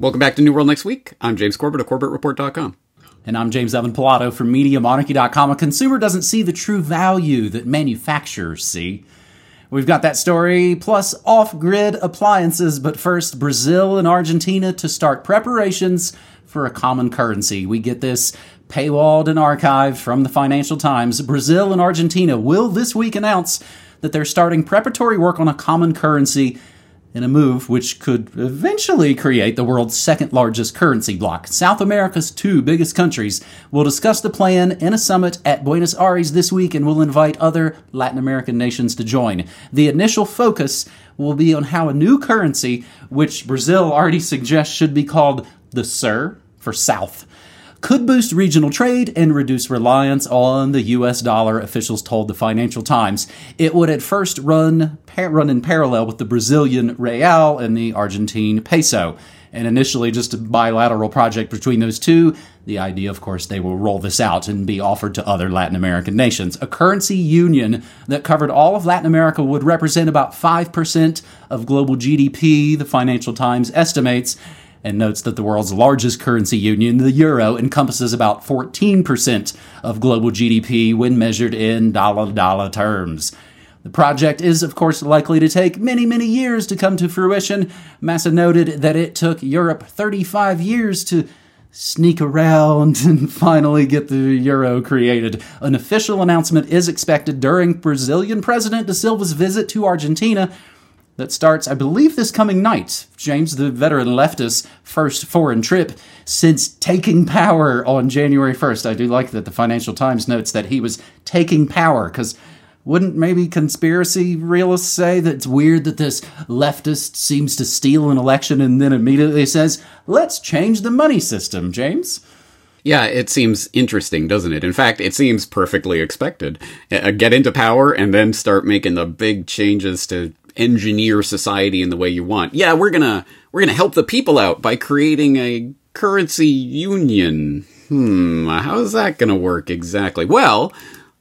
Welcome back to New World Next Week. I'm James Corbett of CorbettReport.com. And I'm James Evan Pilato from MediaMonarchy.com. A consumer doesn't see the true value that manufacturers see. We've got that story, plus off grid appliances. But first, Brazil and Argentina to start preparations for a common currency. We get this paywalled and archived from the Financial Times. Brazil and Argentina will this week announce that they're starting preparatory work on a common currency in a move which could eventually create the world's second largest currency bloc. South America's two biggest countries will discuss the plan in a summit at Buenos Aires this week and will invite other Latin American nations to join. The initial focus will be on how a new currency, which Brazil already suggests should be called the SUR for South, could boost regional trade and reduce reliance on the US dollar, officials told the Financial Times. It would at first run, run in parallel with the Brazilian real and the Argentine peso. And initially, just a bilateral project between those two. The idea, of course, they will roll this out and be offered to other Latin American nations. A currency union that covered all of Latin America would represent about 5% of global GDP, the Financial Times estimates and notes that the world's largest currency union, the euro, encompasses about 14% of global GDP when measured in dollar dollar terms. The project is, of course, likely to take many, many years to come to fruition. Massa noted that it took Europe 35 years to sneak around and finally get the euro created. An official announcement is expected during Brazilian President Da Silva's visit to Argentina, that starts, I believe, this coming night. James, the veteran leftist, first foreign trip since taking power on January 1st. I do like that the Financial Times notes that he was taking power because wouldn't maybe conspiracy realists say that it's weird that this leftist seems to steal an election and then immediately says, let's change the money system, James? Yeah, it seems interesting, doesn't it? In fact, it seems perfectly expected. Uh, get into power and then start making the big changes to engineer society in the way you want. Yeah, we're gonna we're gonna help the people out by creating a currency union. Hmm, how's that gonna work exactly? Well,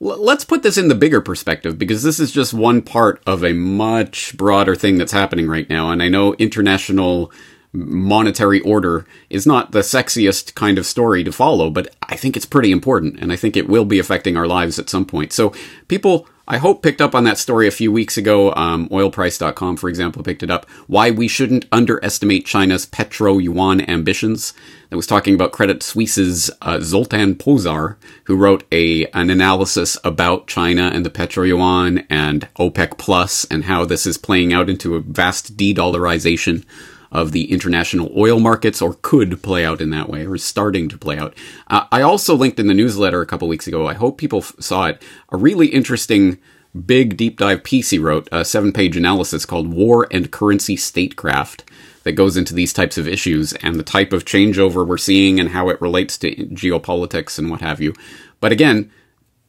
l- let's put this in the bigger perspective because this is just one part of a much broader thing that's happening right now. And I know international monetary order is not the sexiest kind of story to follow, but I think it's pretty important and I think it will be affecting our lives at some point. So people I hope picked up on that story a few weeks ago. Um, oilprice.com, for example, picked it up. Why we shouldn't underestimate China's petro yuan ambitions. That was talking about Credit Suisse's uh, Zoltan Pozsar, who wrote a an analysis about China and the petro yuan and OPEC plus and how this is playing out into a vast de-dollarization of the international oil markets or could play out in that way or is starting to play out. Uh, I also linked in the newsletter a couple weeks ago. I hope people f- saw it. A really interesting big deep dive piece he wrote, a seven page analysis called War and Currency Statecraft that goes into these types of issues and the type of changeover we're seeing and how it relates to geopolitics and what have you. But again,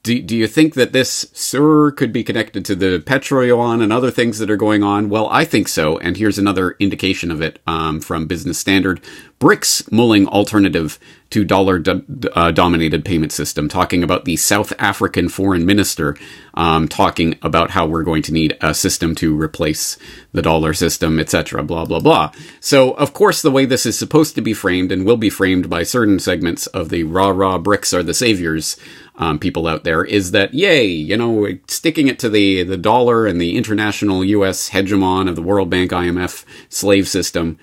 do, do you think that this SUR could be connected to the petro yuan and other things that are going on? Well, I think so. And here's another indication of it um, from Business Standard. BRICS mulling alternative to dollar do- uh, dominated payment system, talking about the South African foreign minister, um, talking about how we're going to need a system to replace the dollar system, etc. Blah blah blah. So, of course, the way this is supposed to be framed and will be framed by certain segments of the rah rah BRICS are the saviors um, people out there is that yay, you know, sticking it to the the dollar and the international U.S. hegemon of the World Bank, IMF slave system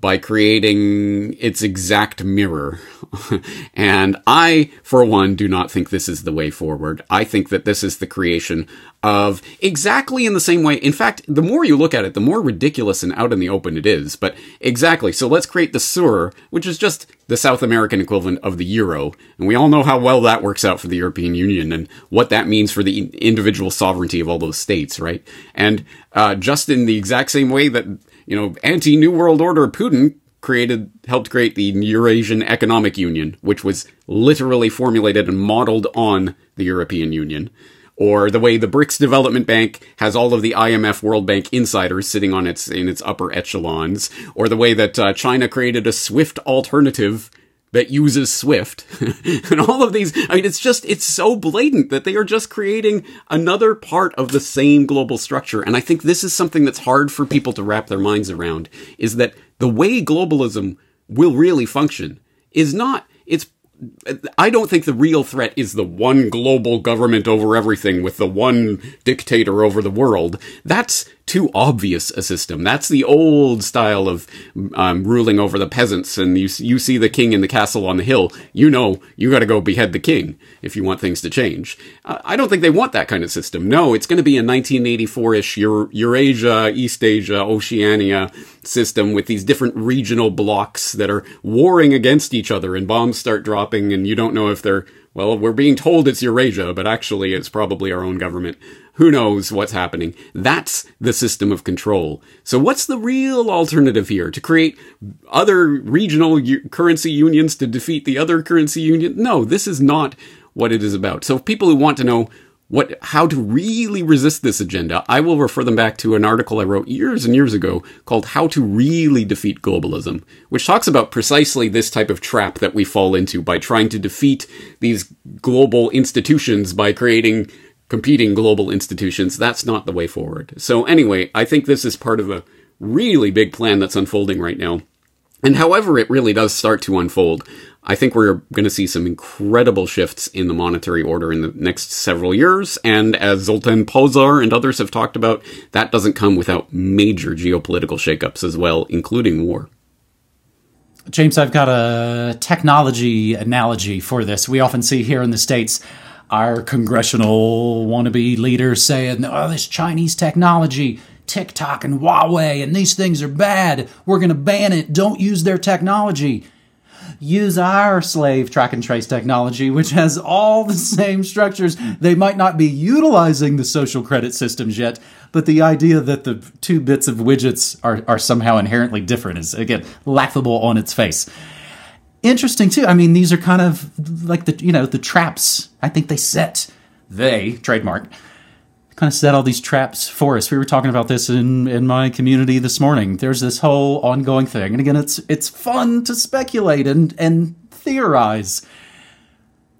by creating its exact mirror. and I, for one, do not think this is the way forward. I think that this is the creation of exactly in the same way. In fact, the more you look at it, the more ridiculous and out in the open it is. But exactly. So let's create the SUR, which is just the South American equivalent of the euro. And we all know how well that works out for the European Union and what that means for the individual sovereignty of all those states, right? And uh, just in the exact same way that you know, anti New World Order Putin created, helped create the Eurasian Economic Union, which was literally formulated and modeled on the European Union. Or the way the BRICS Development Bank has all of the IMF World Bank insiders sitting on its in its upper echelons, or the way that uh, China created a SWIFT alternative that uses Swift and all of these. I mean, it's just, it's so blatant that they are just creating another part of the same global structure. And I think this is something that's hard for people to wrap their minds around is that the way globalism will really function is not, it's I don't think the real threat is the one global government over everything with the one dictator over the world. That's too obvious a system. That's the old style of um, ruling over the peasants, and you you see the king in the castle on the hill. You know you got to go behead the king if you want things to change. Uh, I don't think they want that kind of system. No, it's going to be a 1984ish Euro- Eurasia, East Asia, Oceania system with these different regional blocks that are warring against each other, and bombs start dropping, and you don't know if they're well, we're being told it's Eurasia, but actually it's probably our own government. Who knows what's happening? That's the system of control. So what's the real alternative here? To create other regional u- currency unions to defeat the other currency union? No, this is not what it is about. So people who want to know what how to really resist this agenda, I will refer them back to an article I wrote years and years ago called How to Really Defeat Globalism, which talks about precisely this type of trap that we fall into by trying to defeat these global institutions by creating competing global institutions. That's not the way forward. So anyway, I think this is part of a really big plan that's unfolding right now. And however it really does start to unfold, I think we're going to see some incredible shifts in the monetary order in the next several years. And as Zoltan Pozsar and others have talked about, that doesn't come without major geopolitical shakeups as well, including war. James, I've got a technology analogy for this. We often see here in the States our congressional wannabe leaders saying, oh, this Chinese technology, TikTok and Huawei, and these things are bad. We're going to ban it. Don't use their technology use our slave track and trace technology, which has all the same structures. They might not be utilizing the social credit systems yet, but the idea that the two bits of widgets are, are somehow inherently different is, again, laughable on its face. Interesting too. I mean, these are kind of like the you know the traps. I think they set they trademark kind of set all these traps for us. We were talking about this in, in my community this morning. There's this whole ongoing thing. And again, it's it's fun to speculate and, and theorize.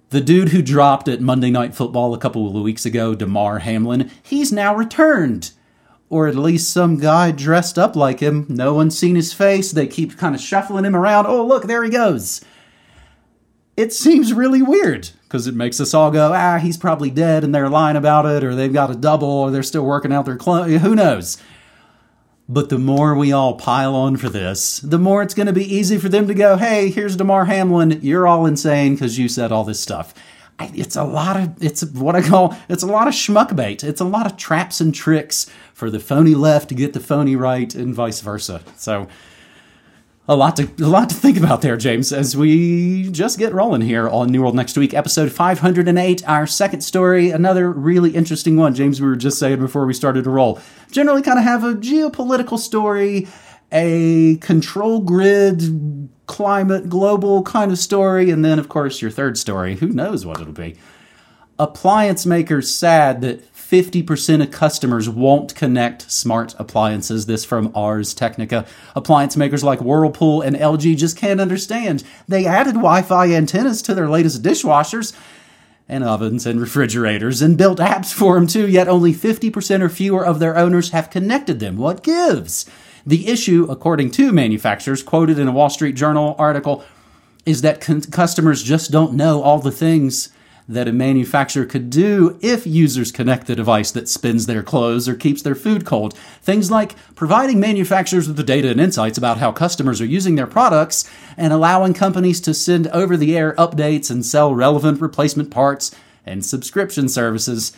The dude who dropped at Monday Night Football a couple of weeks ago, Damar Hamlin, he's now returned. Or at least some guy dressed up like him. No one's seen his face. They keep kind of shuffling him around. Oh, look, there he goes. It seems really weird because it makes us all go, ah, he's probably dead and they're lying about it, or they've got a double, or they're still working out their clone. Who knows? But the more we all pile on for this, the more it's going to be easy for them to go, hey, here's Damar Hamlin. You're all insane because you said all this stuff. It's a lot of, it's what I call, it's a lot of schmuck bait. It's a lot of traps and tricks for the phony left to get the phony right and vice versa. So, a lot to a lot to think about there, James, as we just get rolling here on New World Next Week, episode 508, our second story, another really interesting one. James, we were just saying before we started to roll. Generally kind of have a geopolitical story, a control grid, climate, global kind of story, and then of course your third story. Who knows what it'll be. Appliance makers sad that 50% of customers won't connect smart appliances. This from Ars Technica. Appliance makers like Whirlpool and LG just can't understand. They added Wi Fi antennas to their latest dishwashers and ovens and refrigerators and built apps for them too, yet only 50% or fewer of their owners have connected them. What gives? The issue, according to manufacturers, quoted in a Wall Street Journal article, is that con- customers just don't know all the things that a manufacturer could do if users connect the device that spins their clothes or keeps their food cold. Things like providing manufacturers with the data and insights about how customers are using their products and allowing companies to send over the air updates and sell relevant replacement parts and subscription services.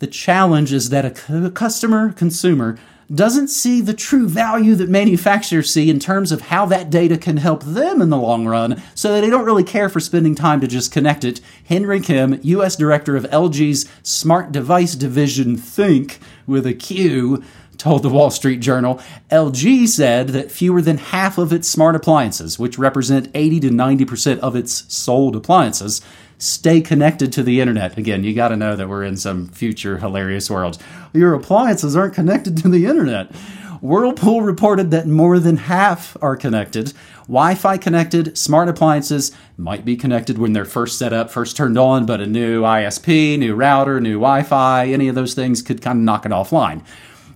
The challenge is that a customer consumer doesn't see the true value that manufacturers see in terms of how that data can help them in the long run, so they don't really care for spending time to just connect it. Henry Kim, US Director of LG's Smart Device Division Think, with a Q, told the Wall Street Journal, LG said that fewer than half of its smart appliances, which represent 80 to 90% of its sold appliances, stay connected to the internet. Again, you got to know that we're in some future hilarious world. Your appliances aren't connected to the internet. Whirlpool reported that more than half are connected. Wi Fi connected smart appliances might be connected when they're first set up, first turned on, but a new ISP, new router, new Wi Fi, any of those things could kind of knock it offline.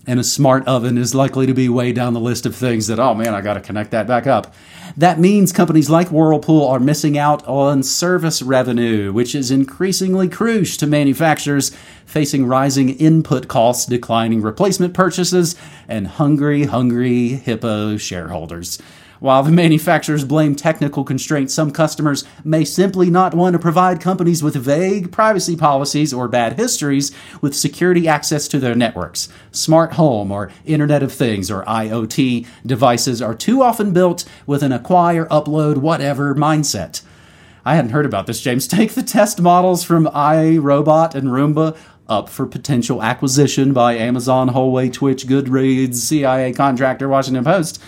And a smart oven is likely to be way down the list of things that, oh man, I got to connect that back up. That means companies like Whirlpool are missing out on service revenue, which is increasingly crucial to manufacturers facing rising input costs, declining replacement purchases, and hungry, hungry hippo shareholders. While the manufacturers blame technical constraints, some customers may simply not want to provide companies with vague privacy policies or bad histories with security access to their networks. Smart home or Internet of Things or IoT devices are too often built with an acquire, upload, whatever mindset. I hadn't heard about this, James. Take the test models from iRobot and Roomba up for potential acquisition by Amazon, Huawei, Twitch, Goodreads, CIA contractor, Washington Post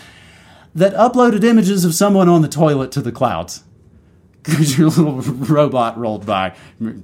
that uploaded images of someone on the toilet to the clouds. Because your little robot rolled by.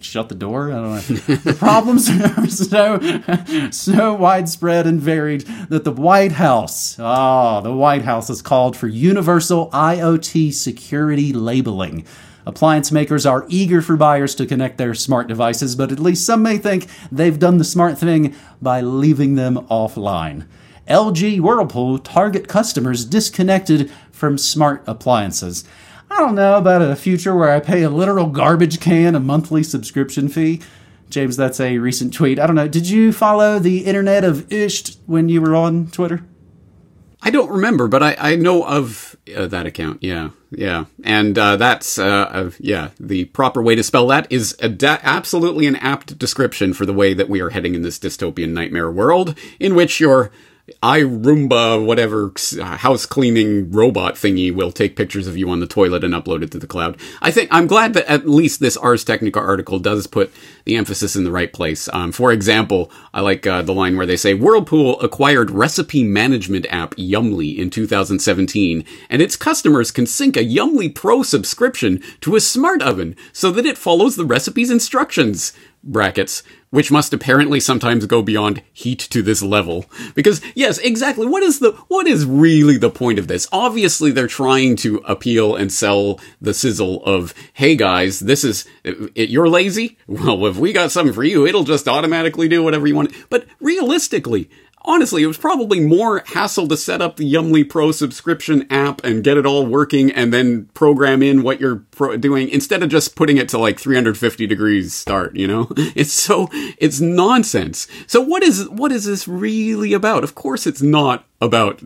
Shut the door? I don't know. the problems are so, so widespread and varied that the White House, oh, the White House has called for universal IoT security labeling. Appliance makers are eager for buyers to connect their smart devices, but at least some may think they've done the smart thing by leaving them offline. LG Whirlpool target customers disconnected from smart appliances. I don't know about a future where I pay a literal garbage can a monthly subscription fee. James, that's a recent tweet. I don't know. Did you follow the internet of Isht when you were on Twitter? I don't remember, but I, I know of uh, that account. Yeah, yeah, and uh, that's uh, yeah. The proper way to spell that is absolutely an apt description for the way that we are heading in this dystopian nightmare world, in which you're iRoomba, whatever uh, house cleaning robot thingy will take pictures of you on the toilet and upload it to the cloud. I think I'm glad that at least this Ars Technica article does put the emphasis in the right place. Um, for example, I like uh, the line where they say Whirlpool acquired recipe management app Yummly in 2017, and its customers can sync a Yummly Pro subscription to a smart oven so that it follows the recipe's instructions brackets, which must apparently sometimes go beyond heat to this level. Because yes, exactly. What is the what is really the point of this? Obviously, they're trying to appeal and sell the sizzle of, hey guys, this is it, you're lazy. Well, if we got something for you, it'll just automatically do whatever you want. But realistically, honestly, it was probably more hassle to set up the Yummly Pro subscription app and get it all working and then program in what you're pro- doing instead of just putting it to like 350 degrees start, you know? It's so, it's nonsense. So what is, what is this really about? Of course it's not about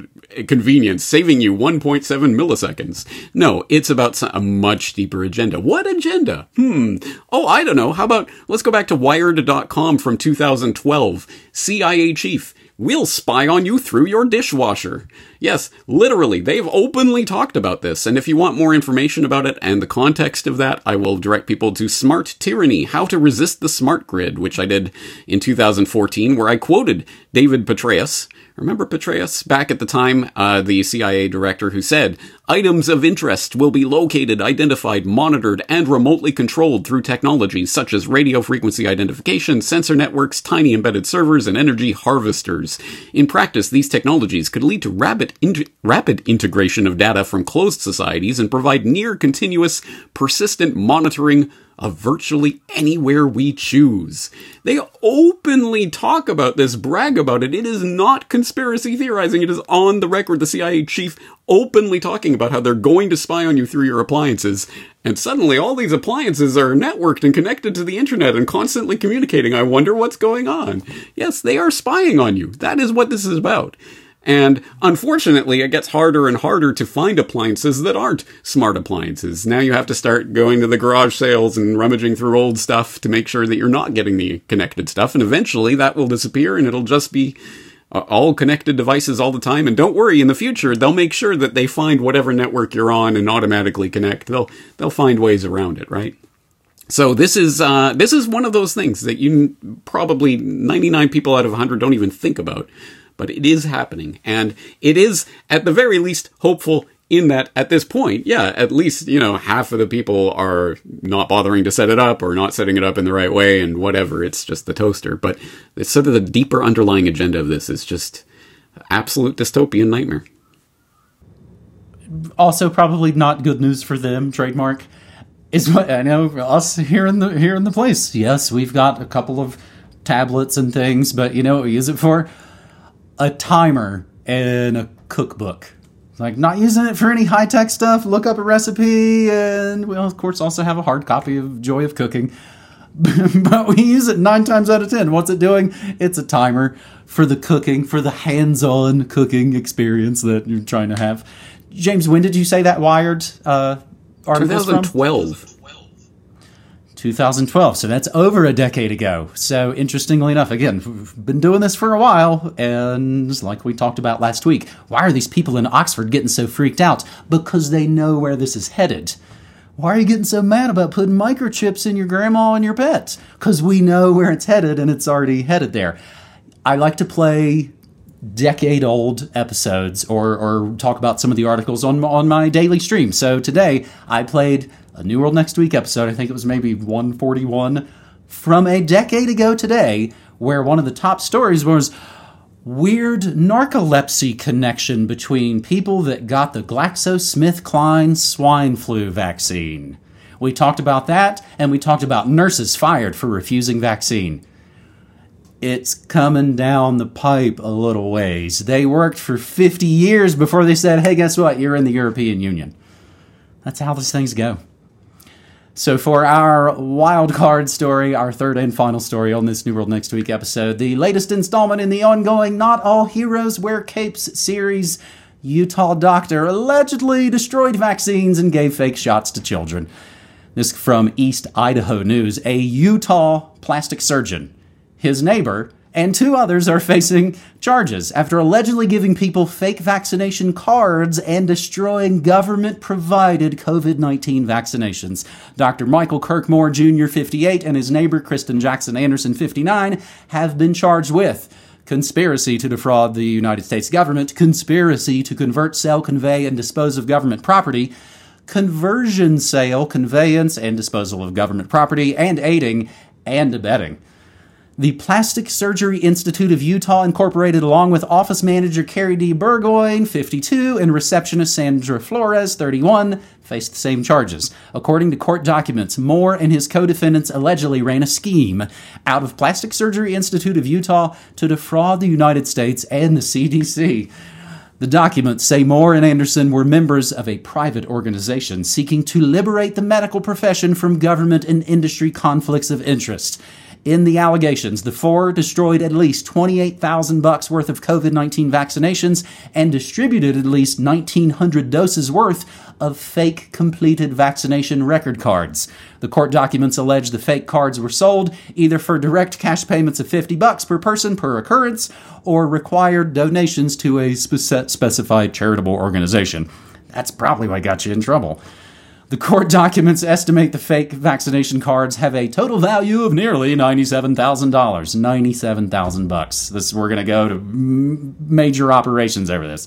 convenience, saving you 1.7 milliseconds. No, it's about a much deeper agenda. What agenda? Hmm. Oh, I don't know. How about, let's go back to Wired.com from 2012. CIA chief We'll spy on you through your dishwasher. Yes, literally, they've openly talked about this, and if you want more information about it and the context of that, I will direct people to Smart Tyranny How to Resist the Smart Grid, which I did in 2014, where I quoted David Petraeus, Remember Petraeus back at the time, uh, the CIA director who said, items of interest will be located, identified, monitored, and remotely controlled through technologies such as radio frequency identification, sensor networks, tiny embedded servers, and energy harvesters. In practice, these technologies could lead to rapid, in- rapid integration of data from closed societies and provide near continuous, persistent monitoring of virtually anywhere we choose. They openly talk about this, brag about it. It is not conspiracy theorizing. It is on the record. The CIA chief openly talking about how they're going to spy on you through your appliances. And suddenly all these appliances are networked and connected to the internet and constantly communicating. I wonder what's going on. Yes, they are spying on you. That is what this is about. And unfortunately, it gets harder and harder to find appliances that aren't smart appliances. Now you have to start going to the garage sales and rummaging through old stuff to make sure that you're not getting the connected stuff. And eventually that will disappear and it'll just be uh, all connected devices all the time. And don't worry, in the future, they'll make sure that they find whatever network you're on and automatically connect. They'll, they'll find ways around it, right? So this is uh, this is one of those things that you probably 99 people out of 100 don't even think about but it is happening. And it is, at the very least, hopeful in that at this point, yeah, at least, you know, half of the people are not bothering to set it up or not setting it up in the right way and whatever. It's just the toaster. But it's sort of the deeper underlying agenda of this is just absolute dystopian nightmare. Also, probably not good news for them, trademark. Is what I know us here in the here in the place. Yes, we've got a couple of tablets and things, but you know what we use it for? A timer and a cookbook. Like not using it for any high tech stuff. Look up a recipe, and we'll of course also have a hard copy of Joy of Cooking. but we use it nine times out of ten. What's it doing? It's a timer for the cooking, for the hands-on cooking experience that you're trying to have. James, when did you say that Wired uh, article? 2012. 2012. So that's over a decade ago. So interestingly enough, again, we've been doing this for a while, and like we talked about last week, why are these people in Oxford getting so freaked out? Because they know where this is headed. Why are you getting so mad about putting microchips in your grandma and your pets? Because we know where it's headed and it's already headed there. I like to play decade old episodes or, or talk about some of the articles on, on my daily stream. So today I played a New World Next Week episode. I think it was maybe 141 from a decade ago today, where one of the top stories was weird narcolepsy connection between people that got the GlaxoSmithKline swine flu vaccine. We talked about that, and we talked about nurses fired for refusing vaccine. It's coming down the pipe a little ways. They worked for 50 years before they said, hey, guess what? You're in the European Union. That's how these things go. So, for our wild card story, our third and final story on this New World Next Week episode, the latest installment in the ongoing Not All Heroes Wear Capes series, Utah doctor allegedly destroyed vaccines and gave fake shots to children. This from East Idaho News. A Utah plastic surgeon, his neighbor, and two others are facing charges after allegedly giving people fake vaccination cards and destroying government provided COVID 19 vaccinations. Dr. Michael Kirk Moore Jr., 58, and his neighbor Kristen Jackson Anderson, 59, have been charged with conspiracy to defraud the United States government, conspiracy to convert, sell, convey, and dispose of government property, conversion, sale, conveyance, and disposal of government property, and aiding and abetting. The Plastic Surgery Institute of Utah Incorporated, along with office manager Carrie D. Burgoyne, 52, and receptionist Sandra Flores, 31, faced the same charges. According to court documents, Moore and his co defendants allegedly ran a scheme out of Plastic Surgery Institute of Utah to defraud the United States and the CDC. The documents say Moore and Anderson were members of a private organization seeking to liberate the medical profession from government and industry conflicts of interest in the allegations. The four destroyed at least 28,000 bucks worth of COVID-19 vaccinations and distributed at least 1900 doses worth of fake completed vaccination record cards. The court documents allege the fake cards were sold either for direct cash payments of 50 bucks per person per occurrence or required donations to a specified charitable organization. That's probably what got you in trouble. The court documents estimate the fake vaccination cards have a total value of nearly ninety-seven thousand dollars. Ninety-seven thousand bucks. This we're going to go to major operations over this.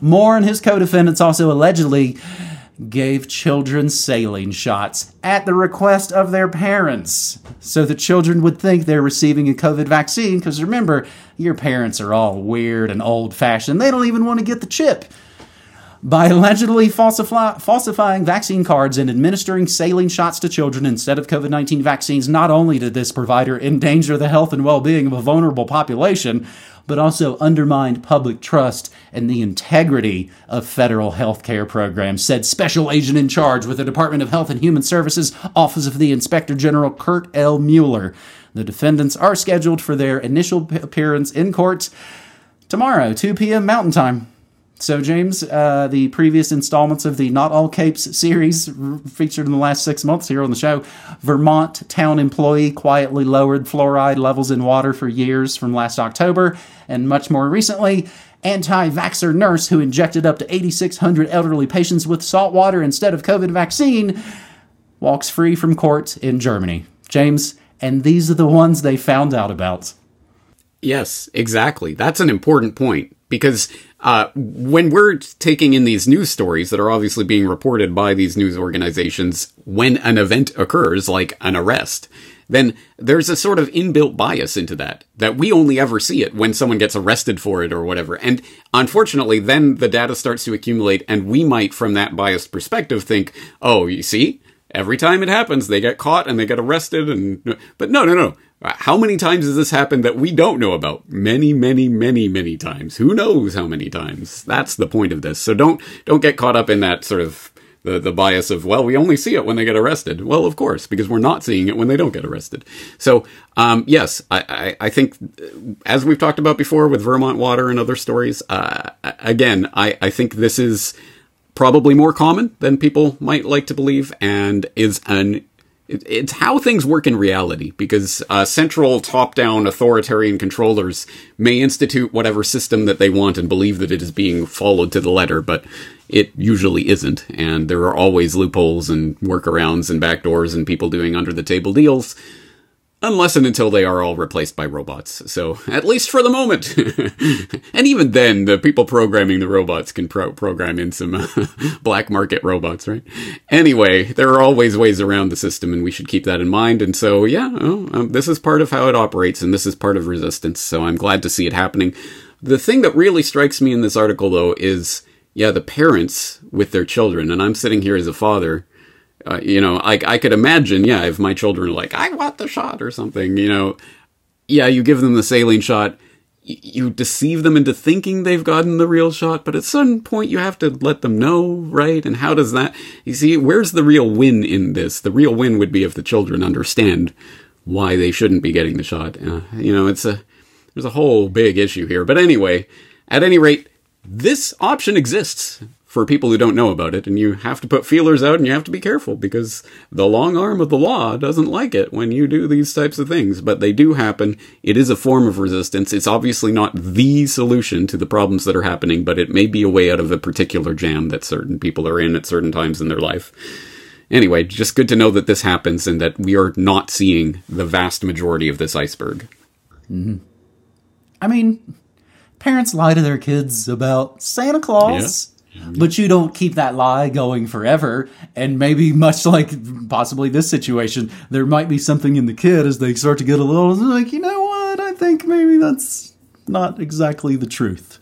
Moore and his co-defendants also allegedly gave children saline shots at the request of their parents, so the children would think they're receiving a COVID vaccine. Because remember, your parents are all weird and old-fashioned. They don't even want to get the chip by allegedly falsify, falsifying vaccine cards and administering saline shots to children instead of COVID 19 vaccines. Not only did this provider endanger the health and well being of a vulnerable population, but also undermined public trust and the integrity of federal health care programs, said Special Agent in Charge with the Department of Health and Human Services, Office of the Inspector General Kurt L. Mueller. The defendants are scheduled for their initial appearance in court tomorrow, 2 p.m. Mountain Time. So, James, uh, the previous installments of the Not All Capes series featured in the last six months here on the show. Vermont town employee quietly lowered fluoride levels in water for years from last October, and much more recently, anti vaxxer nurse who injected up to 8,600 elderly patients with salt water instead of COVID vaccine walks free from court in Germany. James, and these are the ones they found out about. Yes, exactly. That's an important point because uh, when we're taking in these news stories that are obviously being reported by these news organizations when an event occurs, like an arrest, then there's a sort of inbuilt bias into that, that we only ever see it when someone gets arrested for it or whatever. And unfortunately, then the data starts to accumulate, and we might, from that biased perspective, think, oh, you see? Every time it happens, they get caught and they get arrested and, but no, no, no. How many times has this happened that we don't know about? Many, many, many, many times. Who knows how many times? That's the point of this. So don't don't get caught up in that sort of the, the bias of well we only see it when they get arrested well of course because we're not seeing it when they don't get arrested so um, yes I, I, I, think as we've talked about before with vermont water and other stories uh, again I, I think this is probably more common than people might like to believe and is an it's how things work in reality because uh, central top-down authoritarian controllers may institute whatever system that they want and believe that it is being followed to the letter but it usually isn't. And there are always loopholes and workarounds and backdoors and people doing under the table deals Unless and until they are all replaced by robots. So, at least for the moment. and even then, the people programming the robots can pro- program in some black market robots, right? Anyway, there are always ways around the system, and we should keep that in mind. And so, yeah, um, this is part of how it operates, and this is part of resistance. So, I'm glad to see it happening. The thing that really strikes me in this article, though, is yeah, the parents with their children. And I'm sitting here as a father uh, you know, like I could imagine, yeah, if my children are like, I want the shot or something, you know, yeah, you give them the saline shot, y- you deceive them into thinking they've gotten the real shot, but at some point you have to let them know, right? And how does that, you see, where's the real win in this? The real win would be if the children understand why they shouldn't be getting the shot. Uh, you know, it's a, there's a whole big issue here. But anyway, at any rate, this option exists for people who don't know about it, and you have to put feelers out and you have to be careful because the long arm of the law doesn't like it when you do these types of things, but they do happen. It is a form of resistance. It's obviously not the solution to the problems that are happening, but it may be a way out of a particular jam that certain people are in at certain times in their life. Anyway, just good to know that this happens and that we are not seeing the vast majority of this iceberg. Mm-hmm. I mean, parents lie to their kids about Santa Claus. Yeah but you don't keep that lie going forever. And maybe much like possibly this situation, there might be something in the kid as they start to get a little like, you know what? I think maybe that's not exactly the truth.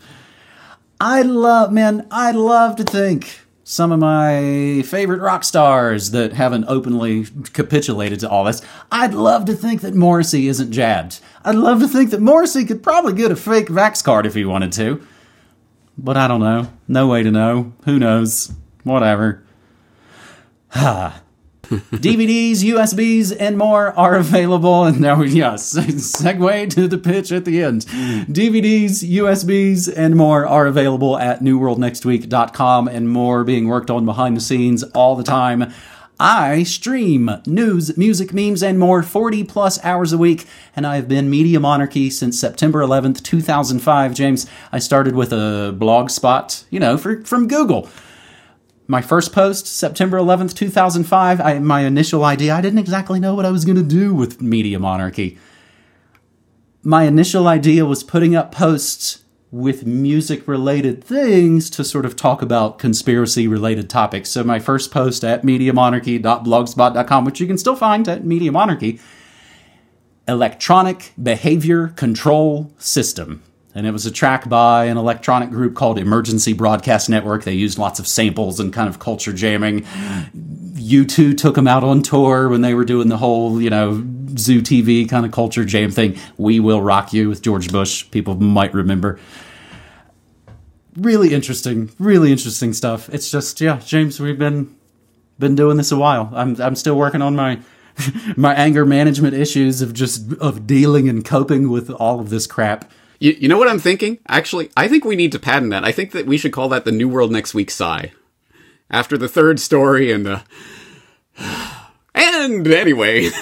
I love, man, I love to think some of my favorite rock stars that haven't openly capitulated to all this. I'd love to think that Morrissey isn't jabbed. I'd love to think that Morrissey could probably get a fake Vax card if he wanted to. But I don't know. No way to know. Who knows? Whatever. Ha. DVDs, USBs, and more are available. And now, yes, segue to the pitch at the end. DVDs, USBs, and more are available at newworldnextweek.com and more being worked on behind the scenes all the time. I stream news, music, memes, and more 40 plus hours a week, and I have been Media Monarchy since September 11th, 2005. James, I started with a blog spot, you know, for, from Google. My first post, September 11th, 2005, I, my initial idea, I didn't exactly know what I was going to do with Media Monarchy. My initial idea was putting up posts with music related things to sort of talk about conspiracy related topics. So my first post at mediamonarchy.blogspot.com, which you can still find at Media Monarchy, electronic behavior control system. And it was a track by an electronic group called Emergency Broadcast Network. They used lots of samples and kind of culture jamming. U2 took them out on tour when they were doing the whole, you know, Zoo TV kind of culture jam thing. We Will Rock You with George Bush. People might remember. Really interesting, really interesting stuff. It's just, yeah, James, we've been been doing this a while. I'm I'm still working on my my anger management issues of just of dealing and coping with all of this crap. You, you know what I'm thinking? Actually, I think we need to patent that. I think that we should call that the New World Next Week sigh. After the third story and the and anyway,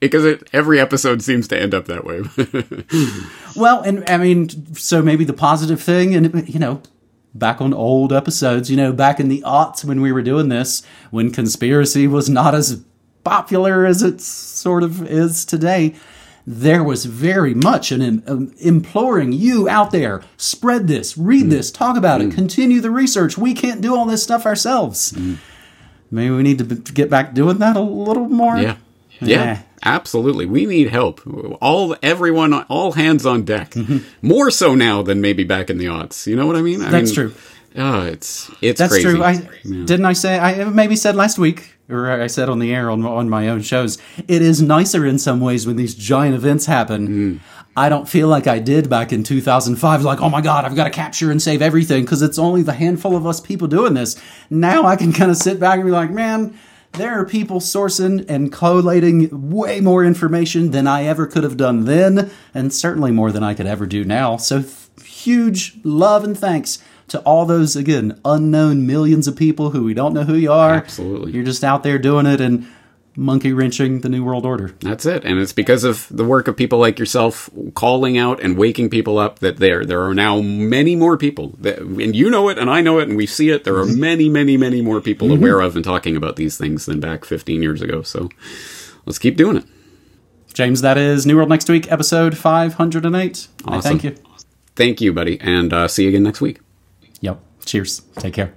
because it, every episode seems to end up that way. well, and I mean, so maybe the positive thing, and you know, back on old episodes, you know, back in the aughts when we were doing this, when conspiracy was not as popular as it sort of is today, there was very much an um, imploring you out there spread this, read mm. this, talk about mm. it, continue the research. We can't do all this stuff ourselves. Mm maybe we need to get back doing that a little more. Yeah. Yeah, absolutely. We need help. All everyone, all hands on deck. Mm-hmm. More so now than maybe back in the aughts. You know what I mean? I That's mean, true. Oh, it's it's That's crazy. true. I yeah. didn't I say I maybe said last week or I said on the air on, on my own shows, it is nicer in some ways when these giant events happen. I don't feel like I did back in 2005. Like, oh my God, I've got to capture and save everything because it's only the handful of us people doing this. Now I can kind of sit back and be like, man, there are people sourcing and collating way more information than I ever could have done then, and certainly more than I could ever do now. So, huge love and thanks to all those, again, unknown millions of people who we don't know who you are. Absolutely. You're just out there doing it and monkey wrenching the New World Order. That's it. And it's because of the work of people like yourself calling out and waking people up that there there are now many more people that and you know it and I know it and we see it. There are many, many, many more people aware of and talking about these things than back 15 years ago. So let's keep doing it. James, that is New World Next Week, episode 508. I Awesome. thank you. Thank you, buddy, and uh, see you again next week. Yep. Cheers. Take care.